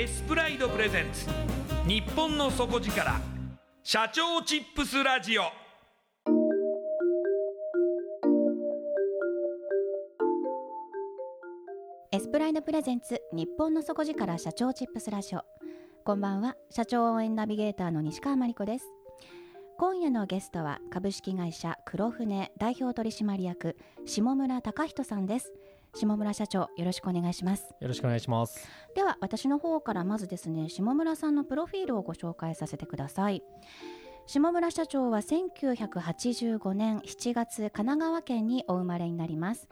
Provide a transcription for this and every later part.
エスプライドプレゼンツ。日本の底力。社長チップスラジオ。エスプライドプレゼンツ。日本の底力。社長チップスラジオ。こんばんは。社長応援ナビゲーターの西川真理子です。今夜のゲストは株式会社黒船代表取締役。下村隆人さんです。下村社長よろしくお願いします。よろしくお願いします。では私の方からまずですね下村さんのプロフィールをご紹介させてください。下村社長は1985年7月神奈川県にお生まれになります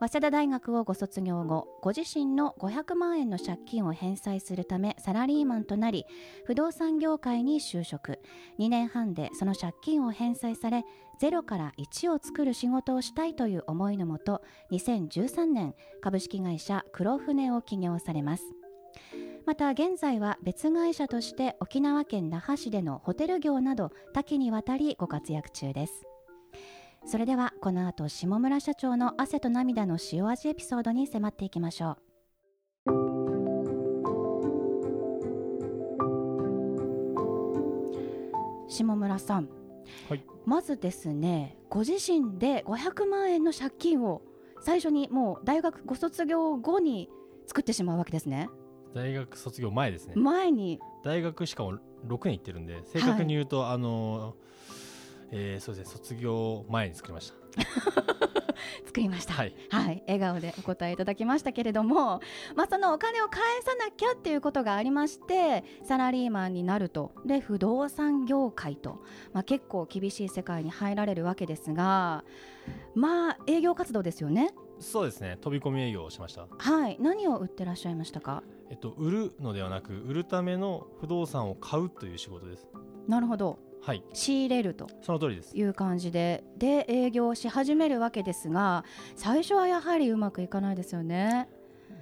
早稲田大学をご卒業後ご自身の500万円の借金を返済するためサラリーマンとなり不動産業界に就職。2年半でその借金を返済され0から1を作る仕事をしたいという思いのもと2013年株式会社黒船を起業されます。また現在は別会社として沖縄県那覇市でのホテル業など多岐にわたりご活躍中です。それではこの後下村社長の汗と涙の塩味エピソードに迫っていきましょう。下村さん、はい、まずですねご自身で500万円の借金を最初にもう大学ご卒業後に作ってしまうわけですね。大学卒業前ですね。前に。大学しかも6年行ってるんで正確に言うと、はい、あのえー、そうですね卒業前に作りました。作りました、はい、はい、笑顔でお答えいただきましたけれども、まあ、そのお金を返さなきゃっていうことがありましてサラリーマンになるとで不動産業界と、まあ、結構厳しい世界に入られるわけですがまあ営業活動ですよね？そうですね。飛び込み営業をしました。はい。何を売ってらっしゃいましたか？えっと売るのではなく売るための不動産を買うという仕事です。なるほど。はい、仕入れると。その通りです。いう感じで。で営業し始めるわけですが最初はやはりうまくいかないですよね。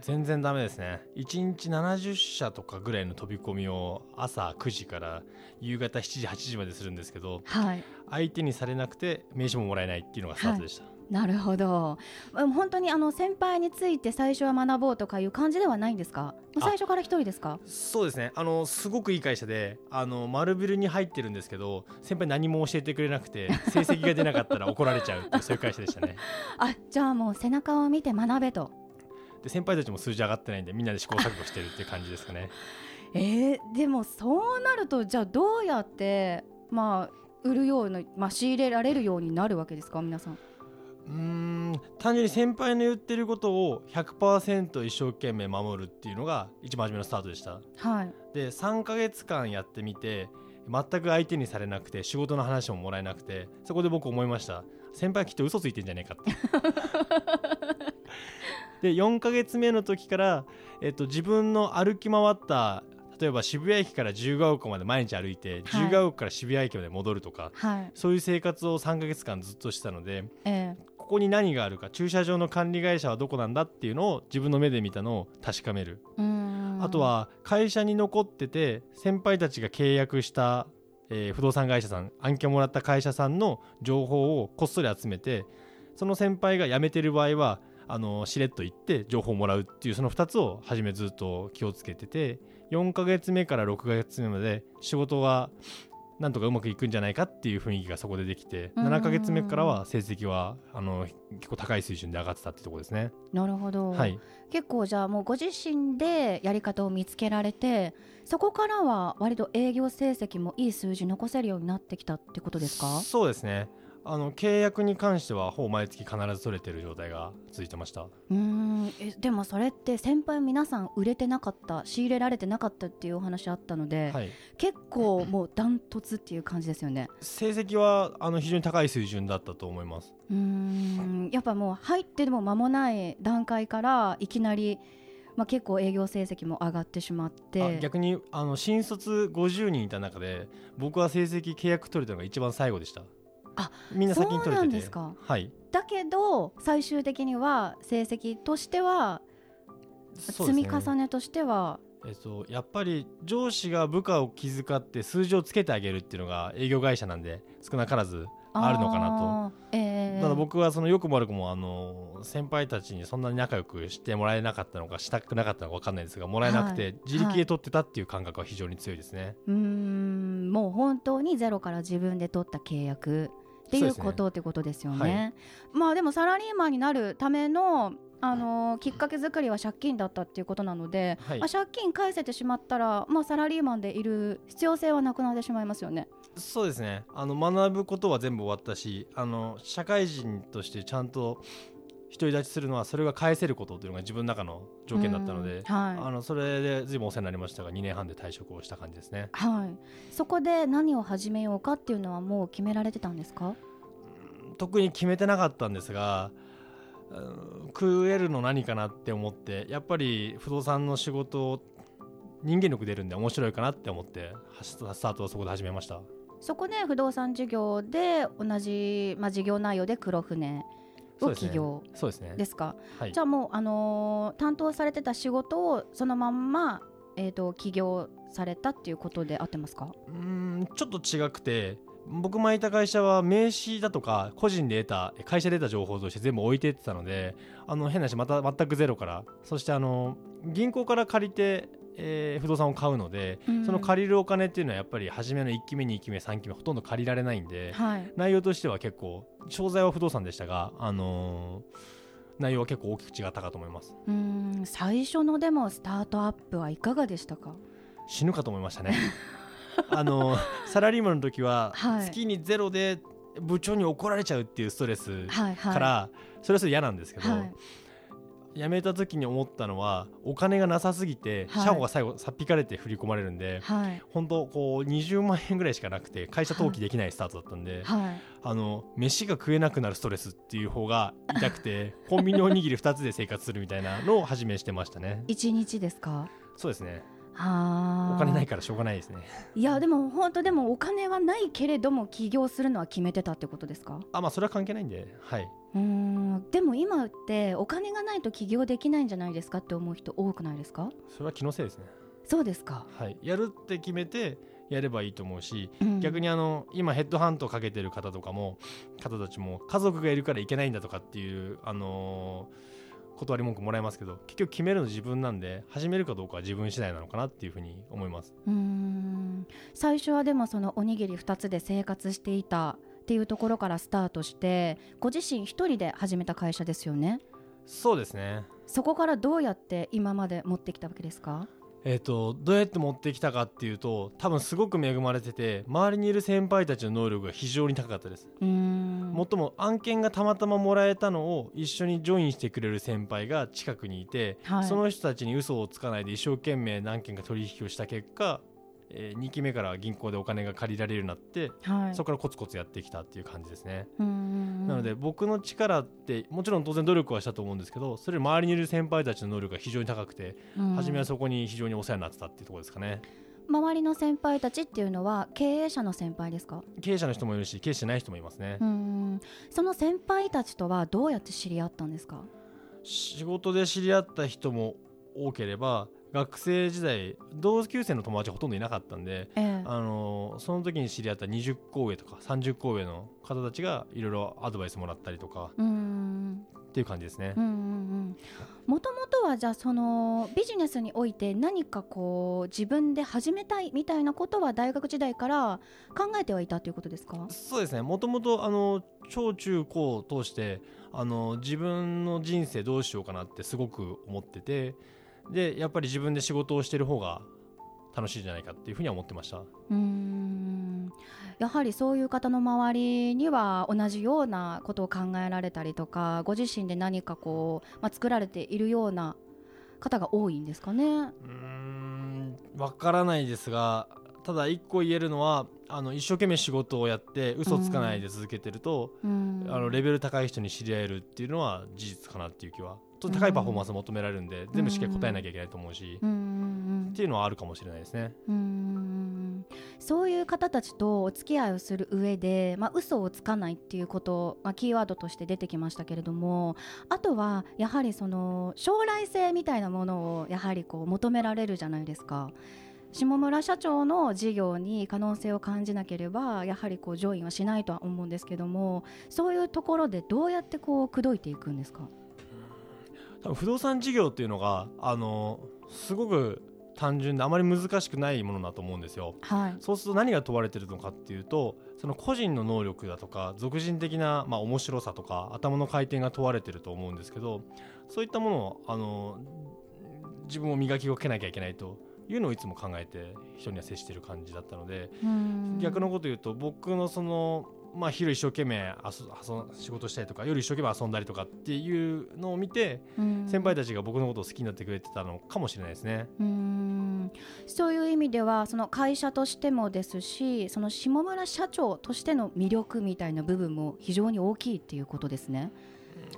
全然ダメですね。1日70社とかぐらいの飛び込みを朝9時から夕方7時8時までするんですけど、はい、相手にされなくて名刺ももらえないっていうのがスタートでした、はいなるほど。本当にあの先輩について最初は学ぼうとかいう感じではないんですか？最初から一人ですか？そうですね。あのすごくいい会社であの丸ビルに入ってるんですけど先輩何も教えてくれなくて成績が出なかったら怒られちゃうそういう会社でしたね。あじゃあもう背中を見て学べと。で先輩たちも数字上がってないんでみんなで試行錯誤してるっていう感じですかね。えー、でもそうなるとじゃあどうやってまあ売るような、まあ、仕入れられるようになるわけですか皆さん？うーん単純に先輩の言ってることを100%一生懸命守るっていうのが一番初めのスタートでした。はい。で3ヶ月間やってみて全く相手にされなくて仕事の話ももらえなくてそこで僕思いました。先輩はきっと嘘ついてんじゃねえかって。で4ヶ月目の時から、えっと、自分の歩き回った例えば渋谷駅から自由が丘まで毎日歩いて、自由が丘から渋谷駅まで戻るとかはい。そういう生活を3ヶ月間ずっとしてたのでえここに何があるか駐車場の管理会社はどこなんだっていうのを自分の目で見たのを確かめる。あとは会社に残ってて先輩たちが契約した、えー不動産会社さん案件もらった会社さんの情報をこっそり集めてその先輩が辞めてる場合はあのしれっと行って情報をもらうっていうその2つを初めずっと気をつけてて4ヶ月目から6ヶ月目まで仕事がなんとかうまくいくんじゃないかっていう雰囲気がそこでできてうん。7ヶ月目からは成績はあの結構高い水準で上がってたってところですね。なるほど、はい。結構じゃあもうご自身でやり方を見つけられてそこからは割と営業成績もいい数字残せるようになってきたってことですか？そうですねあの契約に関してはほぼ毎月必ず取れてる状態が続いてました。うーん。えでもそれって先輩皆さん売れてなかった仕入れられてなかったっていうお話あったので、はい。結構もうダントツっていう感じですよね。成績はあの非常に高い水準だったと思います。うーん。やっぱもう入ってでも間もない段階からいきなり、まあ、結構営業成績も上がってしまって。あ逆にあの新卒50人いた中で僕は成績契約取れたのが一番最後でしたあみんな先に取れそうなててんですか。はい。だけど最終的には成績としては、ね積み重ねとしてはえっと、やっぱり上司が部下を気遣って数字をつけてあげるっていうのが営業会社なんで少なからずあるのかなと。と、ええただ僕はその良くも悪くもあの先輩たちにそんなに仲良くしてもらえなかったのかしたくなかったのか分かんないですがもらえなくて、はい。自力で取ってたっていう感覚は非常に強いですね。うーん。もう本当にゼロから自分で取った契約っていうことってことですよね。そうですねまあでもサラリーマンになるためのあのーきっかけ作りは借金だったっていうことなので、はいまあ、借金返せてしまったら、まあ、サラリーマンでいる必要性はなくなってしまいますよね。そうですねあの学ぶことは全部終わったしあの社会人としてちゃんと独り立ちするのはそれが返せることというのが自分の中の条件だったので、うんはい。あのそれで随分お世話になりましたが2年半で退職をした感じですね。はい、そこで何を始めようかっていうのはもう決められてたんですか？特に決めてなかったんですがうん食えるの何かなって思ってやっぱり不動産の仕事を人間力出るんで面白いかなって思ってスタートはそこで始めました。そこで不動産事業で同じ、まあ、事業内容で黒船を起業そうですね。ですい。じゃあもう、あのー担当されてた仕事をそのまんま、えー、と起業されたっていうことで合ってますか？うーんちょっと違くて僕前いた会社は名刺だとか個人で得た会社で得た情報として全部置いてってたのであの変な話また全くゼロから。そしてあの銀行から借りて、えー不動産を買うので、うん。その借りるお金っていうのはやっぱり初めの1期目2期目3期目ほとんど借りられないんではい。内容としては結構商材は不動産でしたが、あのー内容は結構大きく違ったかと思います。うーん。最初のでもスタートアップはいかがでしたか？死ぬかと思いましたね。あのサラリーマンの時ははい。月にゼロで部長に怒られちゃうっていうストレスはいはい。から、それはそれで嫌なんですけど、はい辞めた時に思ったのはお金がなさすぎて、はい。社保が最後さっぴかれて振り込まれるんではい。本当こう20万円ぐらいしかなくて会社登記できないスタートだったんで、はい。あの飯が食えなくなるストレスっていう方が痛くてコンビニおにぎり2つで生活するみたいなのを始めしてましたね。一日ですか？そうですね。はあお金ないからしょうがないですね。いやでも本当でもお金はないけれども起業するのは決めてたってことですか？あまあそれは関係ないんではい。うーんでも今ってお金がないと起業できないんじゃないですかって思う人多くないですか？それは気のせいですね。そうですか、はい。やるって決めてやればいいと思うしうん。逆にあの今ヘッドハントをかけてる方とかも方たちも家族がいるからいけないんだとかっていうあのー断り文句もらえますけど結局決めるの自分なんで始めるかどうかは自分次第なのかなっていうふうに思います。うーん。最初はでもそのおにぎり2つで生活していたっていうところからスタートしてご自身一人で始めた会社ですよね。そうですね。そこからどうやって今まで持ってきたわけですか？えー、とどうやって持ってきたかっていうと多分すごく恵まれてて周りにいる先輩たちの能力が非常に高かったです。もっとも案件がたまたまもらえたのを一緒にジョインしてくれる先輩が近くにいて、はい。その人たちに嘘をつかないで一生懸命何件か取引をした結果、え2期目から銀行でお金が借りられるようになって、はい。そこからコツコツやってきたっていう感じですね、なので僕の力ってもちろん当然努力はしたと思うんですけどそれ周りにいる先輩たちの能力が非常に高くて、うん。初めはそこに非常にお世話になってたっていうところですかね。周りの先輩たちっていうのは経営者の先輩ですか？経営者の人もいるし経営者ない人もいますね、その先輩たちとはどうやって知り合ったんですか？仕事で知り合った人も多ければ学生時代同級生の友達ほとんどいなかったんで、ええ。あのその時に知り合った20個上とか30個上の方たちがいろいろアドバイスもらったりとかっていう感じですね、もともとはじゃあそのビジネスにおいて何かこう自分で始めたいみたいなことは大学時代から考えてはいたということですか？そうですね。もともとあの小中高を通してあの自分の人生どうしようかなってすごく思っててでやっぱり自分で仕事をしてる方が楽しいんじゃないかっていうふうには思ってましたうーんやはりそういう方の周りには同じようなことを考えられたりとかご自身で何かこう、まあ、作られているような方が多いんですかね？うーんわからないですがただ一個言えるのはあの一生懸命仕事をやって嘘つかないで続けてると、うん。あのレベル高い人に知り合えるっていうのは事実かなっていう気はと高いパフォーマンスを求められるんで、全部しっかり答えなきゃいけないと思うし、うんうんっていうのはあるかもしれないですね。うんうん。そういう方たちとお付き合いをする上で、まあ、嘘をつかないっていうこと、まあ、キーワードとして出てきましたけれどもあとはやはりその将来性みたいなものをやはりこう求められるじゃないですか。下村社長の事業に可能性を感じなければやはりこうジョインはしないとは思うんですけどもそういうところでどうやってこう口説いていくんですか？多分不動産事業っていうのがあのすごく単純であまり難しくないものだと思うんですよ。はい。そうすると何が問われてるのかっていうとその個人の能力だとか俗人的な、まあ、面白さとか頭の回転が問われてると思うんですけどそういったものをあの自分も磨きをかけなきゃいけないというのをいつも考えて人には接してる感じだったのでうん逆のこと言うと僕のそのまあ昼一生懸命仕事したりとか夜一生懸命遊んだりとかっていうのを見てうん先輩たちが僕のことを好きになってくれてたのかもしれないですね。うそういう意味ではその会社としてもですしその下村社長としての魅力みたいな部分も非常に大きいっていうことですね。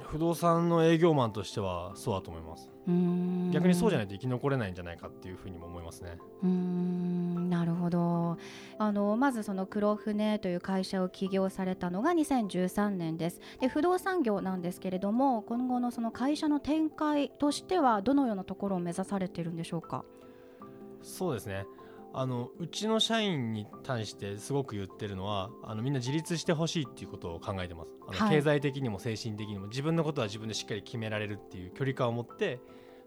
不動産の営業マンとしてはそうだと思います。逆にそうじゃないと生き残れないんじゃないかっていうふうにも思いますね。うーんなるほどあのまずその黒船という会社を起業されたのが2013年ですで不動産業なんですけれども今後のその会社の展開としてはどのようなところを目指されているんでしょうか？そうですね。あのうちの社員に対してすごく言ってるのはあのみんな自立してほしいっていうことを考えてます。あの、はい。経済的にも精神的にも自分のことは自分でしっかり決められるっていう距離感を持って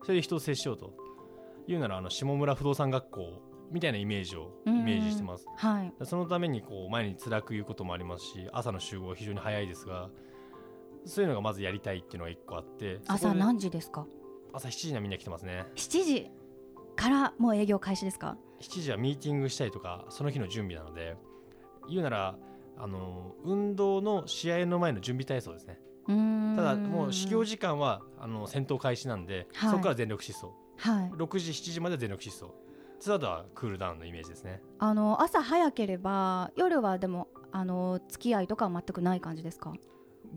それで人と接しようと。いうならあの下村不動産学校みたいなイメージをイメージしてます。はい。そのためにこう前に辛く言うこともありますし朝の集合は非常に早いですがそういうのがまずやりたいっていうのが一個あって朝何時ですか？朝7時にはみんな来てますね。7時からもう営業開始ですか？7時はミーティングしたりとかその日の準備なので言うならあの運動の試合の前の準備体操ですね。うーん。ただもう始業時間はあの戦闘開始なんで、はい。そこから全力疾走。はい。6時7時まで全力疾走。その後はクールダウンのイメージですね。あの朝早ければ夜はでもあの付き合いとかは全くない感じですか？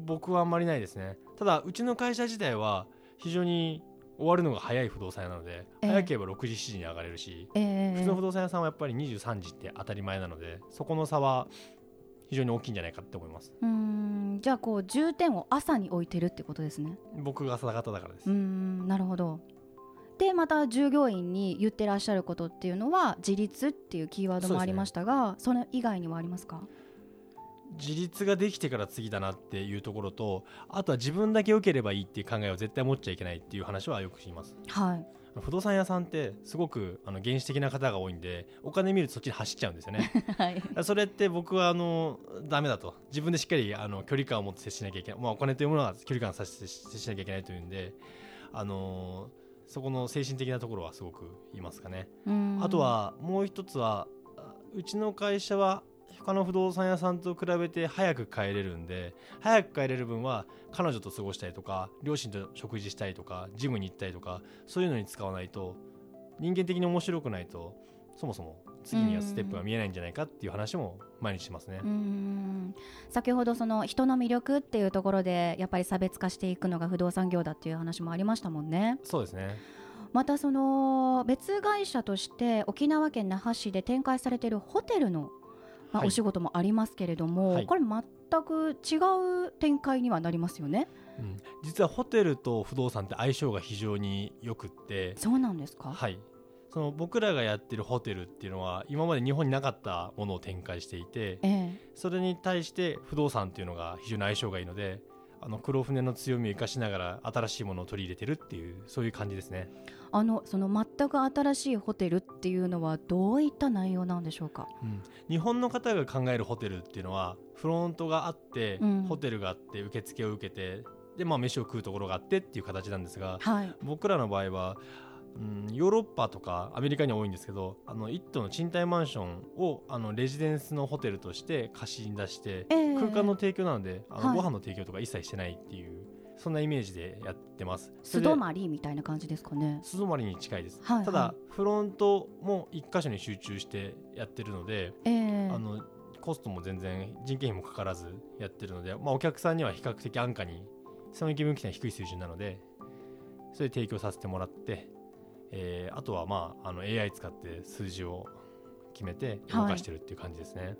僕はあんまりないですね。ただうちの会社自体は非常に終わるのが早い不動産屋なので、ええ。早ければ6時7時に上がれるしえ普通の不動産屋さんはやっぱり23時って当たり前なのでそこの差は非常に大きいんじゃないかって思います。うーんじゃあこう重点を朝に置いてるってことですね。僕が朝方だからです。うーんなるほど。でまた従業員に言ってらっしゃることっていうのは自立っていうキーワードもありましたがそ,、れ以外にはありますか？自立ができてから次だなっていうところとあとは自分だけ良ければいいっていう考えを絶対持っちゃいけないっていう話はよく言います。はい。不動産屋さんってすごくあの原始的な方が多いんでお金見るとそっちに走っちゃうんですよね。はい。それって僕はあのダメだと。自分でしっかりあの距離感を持って接しなきゃいけない、まあ、お金というものは距離感させて接しなきゃいけないというんであのそこの精神的なところはすごく言いますかね、うん。あとはもう一つはあうちの会社は他の不動産屋さんと比べて早く帰れるんで早く帰れる分は彼女と過ごしたりとか両親と食事したりとかジムに行ったりとかそういうのに使わないと人間的に面白くないとそもそも次にはステップが見えないんじゃないかっていう話も毎日しますね。うん先ほどその人の魅力っていうところでやっぱり差別化していくのが不動産業だっていう話もありましたもんね。そうですねまたその別会社として沖縄県那覇市で展開されているホテルの、まあはい。お仕事もありますけれども、はい。これ全く違う展開にはなりますよね？うん、実はホテルと不動産って相性が非常によくって。そうなんですか？はい。その僕らがやってるホテルっていうのは今まで日本になかったものを展開していてええ。それに対して不動産っていうのが非常に相性がいいのであの黒船の強みを生かしながら新しいものを取り入れてるっていうそういう感じですねあのその全く新しいホテルっていうのはどういった内容なんでしょうか？うん、日本の方が考えるホテルっていうのはフロントがあって、うんホテルがあって受付を受けてで、まあ、飯を食うところがあってっていう形なんですがはい。僕らの場合は、うん、ヨーロッパとかアメリカには多いんですけどあの一棟の賃貸マンションをあのレジデンスのホテルとして貸しに出して、ええ。空間の提供なのであの、はい。ご飯の提供とか一切してないっていうそんなイメージでやってます。素泊まりみたいな感じですかね。素泊まりに近いです、はいはい。ただフロントも一箇所に集中してやってるので、ええ。あのコストも全然人件費もかからずやってるので、まあ、お客さんには比較的安価にその気分期は低い水準なのでそれで提供させてもらって、えーあとは、まあ、あの AI 使って数字を決めて動かしてるっていう感じですね、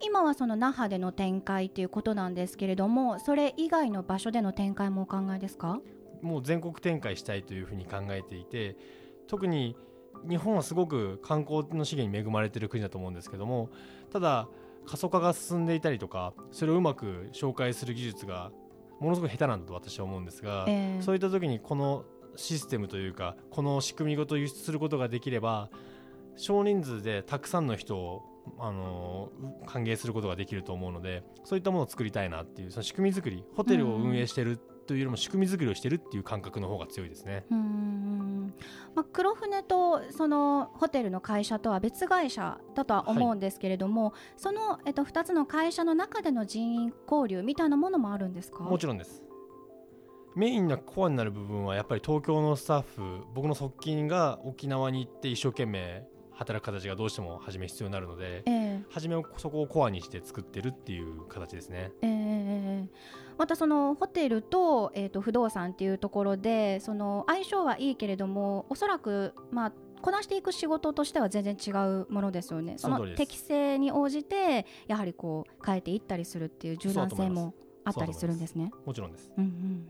今はその那覇での展開っていうことなんですけれどもそれ以外の場所での展開もお考えですか？もう全国展開したいというふうに考えていて特に日本はすごく観光の資源に恵まれてる国だと思うんですけどもただ過疎化が進んでいたりとかそれをうまく紹介する技術がものすごく下手なんだと私は思うんですが、ええ。そういった時にこのシステムというかこの仕組みごと輸出することができれば少人数でたくさんの人をあのう歓迎することができると思うのでそういったものを作りたいなっていうその仕組み作りホテルを運営してるというよりも仕組み作りをしてるっていう感覚の方が強いですね。うーんまあ、黒船とそのホテルの会社とは別会社だとは思うんですけれども、その、えっと、2つの会社の中での人員交流みたいなものもあるんですか？もちろんですメインなコアになる部分はやっぱり東京のスタッフ僕の側近が沖縄に行って一生懸命働く形がどうしても初め必要になるのでええ。初めをそこをコアにして作ってるっていう形ですね。ええ。またそのホテルと,、えー、と不動産っていうところでその相性はいいけれどもおそらく、まあ、こなしていく仕事としては全然違うものですよね。その適性に応じてやはりこう変えていったりするっていう柔軟性もあったりするんですね。もちろんです。うんうん。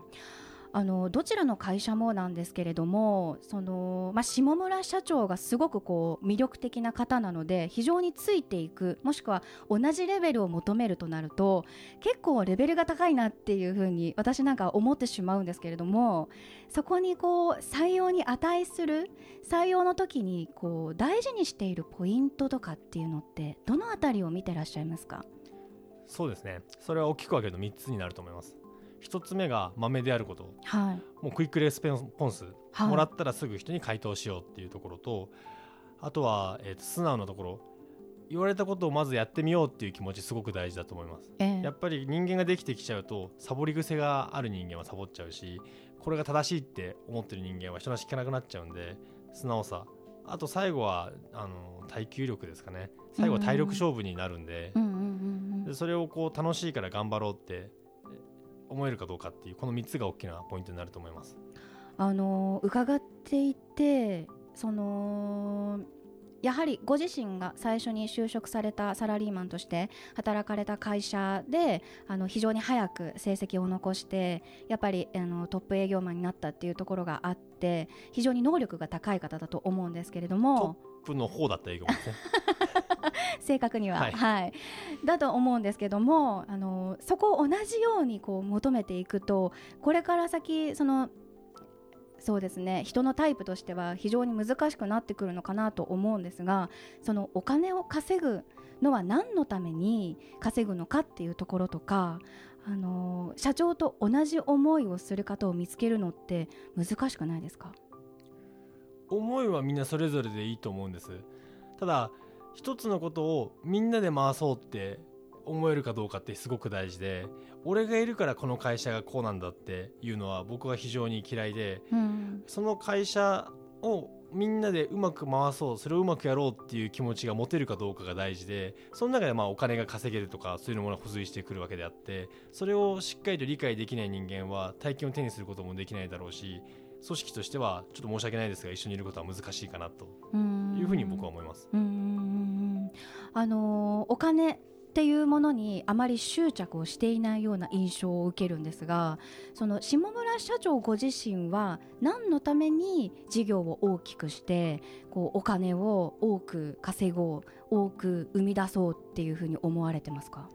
あのどちらの会社もなんですけれどもその、まあ、下村社長がすごくこう魅力的な方なので非常についていくもしくは同じレベルを求めるとなると結構レベルが高いなっていうふうに私なんか思ってしまうんですけれどもそこにこう採用に値する採用の時にこう大事にしているポイントとかっていうのってどのあたりを見てらっしゃいますか？そうですね。それは大きく分けると3つになると思います。1つ目がまめであること。はい、もうクイックレスポンス、はい、もらったらすぐ人に回答しようっていうところとあとは、えーと素直なところ。言われたことをまずやってみようっていう気持ちすごく大事だと思います。ええ。やっぱり人間ができてきちゃうとサボり癖がある人間はサボっちゃうしこれが正しいって思ってる人間は人の話聞かなくなっちゃうんで素直さ。あと最後はあの耐久力ですかね。最後は体力勝負になるんで,、うんでそれをこう楽しいから頑張ろうって思えるかどうかっていうこの3つが大きなポイントになると思います。あの伺っていてそのやはりご自身が最初に就職されたサラリーマンとして働かれた会社であの非常に早く成績を残してやっぱりあのトップ営業マンになったっていうところがあって非常に能力が高い方だと思うんですけれども。トップの方だった営業マンですね正確には、ははいい。だと思うんですけどもあのそこを同じようにこう求めていくとこれから先そのそうですね人のタイプとしては非常に難しくなってくるのかなと思うんですがそのお金を稼ぐのは何のために稼ぐのかっていうところとかあの社長と同じ思いをする方を見つけるのって難しくないですか？思いはみんなそれぞれでいいと思うんです。ただ一つのことをみんなで回そうって思えるかどうかってすごく大事で俺がいるからこの会社がこうなんだっていうのは僕は非常に嫌いでうん。その会社をみんなでうまく回そうそれをうまくやろうっていう気持ちが持てるかどうかが大事でその中でまあお金が稼げるとかそういうものが付随してくるわけであってそれをしっかりと理解できない人間は大金を手にすることもできないだろうし組織としてはちょっと申し訳ないですが一緒にいることは難しいかなとうんいうふうに僕は思います。うんあのーお金っていうものにあまり執着をしていないような印象を受けるんですがその下村社長ご自身は何のために事業を大きくしてこうお金を多く稼ごう多く生み出そうっていうふうに思われてますか？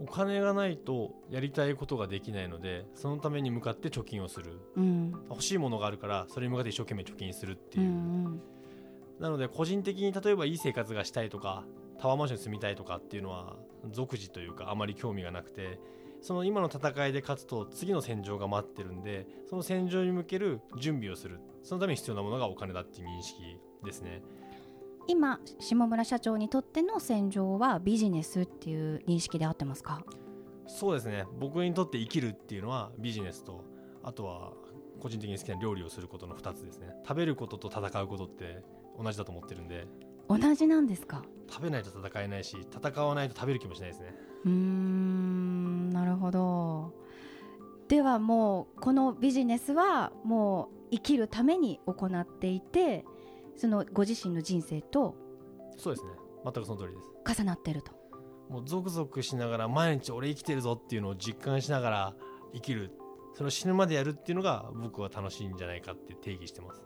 お金がないとやりたいことができないのでそのために向かって貯金をする。うん。欲しいものがあるからそれに向かって一生懸命貯金するってう。いう、んなので個人的に例えばいい生活がしたいとかタワーマンションに住みたいとかっていうのは俗事というかあまり興味がなくてその今の戦いで勝つと次の戦場が待ってるんでその戦場に向ける準備をする。そのために必要なものがお金だっていう認識ですね。今下村社長にとっての戦場はビジネスっていう認識で合ってますか？そうですね。僕にとって生きるっていうのはビジネスとあとは個人的に好きな料理をすることの2つですね。食べることと戦うことって同じだと思ってるんで。同じなんですか？食べないと戦えないし戦わないと食べる気もしないですね。うーんなるほど。ではもうこのビジネスはもう生きるために行っていてそのご自身の人生とそうですね。全くその通りです。重なってると。もうゾクゾクしながら毎日俺生きてるぞっていうのを実感しながら生きる。それを死ぬまでやるっていうのが僕は楽しいんじゃないかって定義してます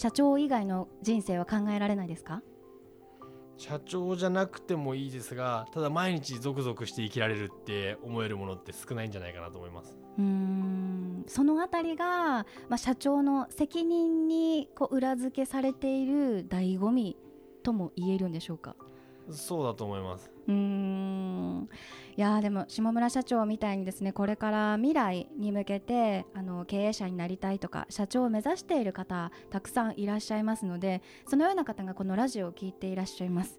社長以外の人生は考えられないですか？社長じゃなくてもいいですがただ毎日ゾクゾクして生きられるって思えるものって少ないんじゃないかなと思います。うーんそのあたりが、まあ、社長の責任にこう裏付けされている醍醐味とも言えるんでしょうか？そうだと思います。うーんいやでも下村社長みたいにですねこれから未来に向けてあの経営者になりたいとか社長を目指している方たくさんいらっしゃいますのでそのような方がこのラジオを聞いていらっしゃいます。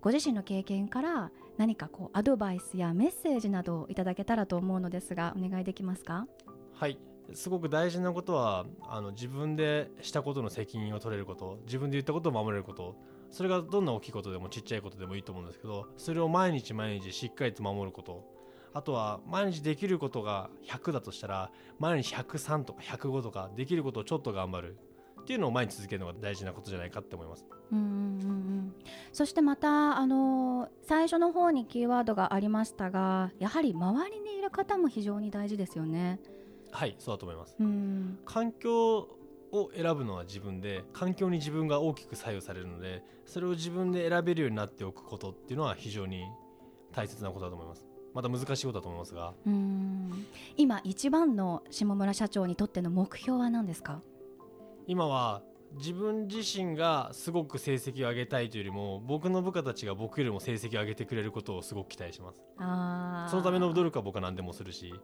ご自身の経験から何かこうアドバイスやメッセージなどをいただけたらと思うのですがお願いできますか？はい。すごく大事なことはあの自分でしたことの責任を取れること自分で言ったことを守れることそれがどんな大きいことでもちっちゃいことでもいいと思うんですけどそれを毎日毎日しっかりと守ること。あとは毎日できることが100だとしたら毎日103とか105とかできることをちょっと頑張る。っていうのを毎日続けるのが大事なことじゃないかって思います。うんうんうんうん。そしてまた、あのー最初の方にキーワードがありましたがやはり周りにいる方も非常に大事ですよね。はいそうだと思います。うん。環境を選ぶのは自分で環境に自分が大きく左右されるのでそれを自分で選べるようになっておくことっていうのは非常に大切なことだと思います。また難しいことだと思いますが。うん。今一番の下村社長にとっての目標は何ですか？今は自分自身がすごく成績を上げたいというよりも僕の部下たちが僕よりも成績を上げてくれることをすごく期待します。そのための努力は僕は何でもするし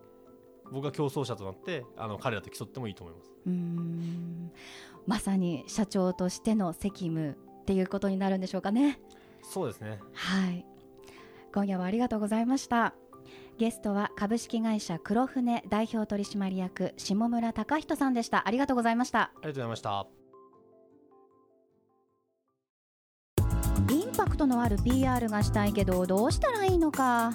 僕は競争者となってあの彼らと競ってもいいと思います。うん。まさに社長としての責務っていうことになるんでしょうかね。そうですね。はい。今夜はありがとうございました。ゲストは株式会社黒船代表取締役下村隆人さんでした。ありがとうございました。ありがとうございました。インパクトのある PR がしたいけどどうしたらいいのか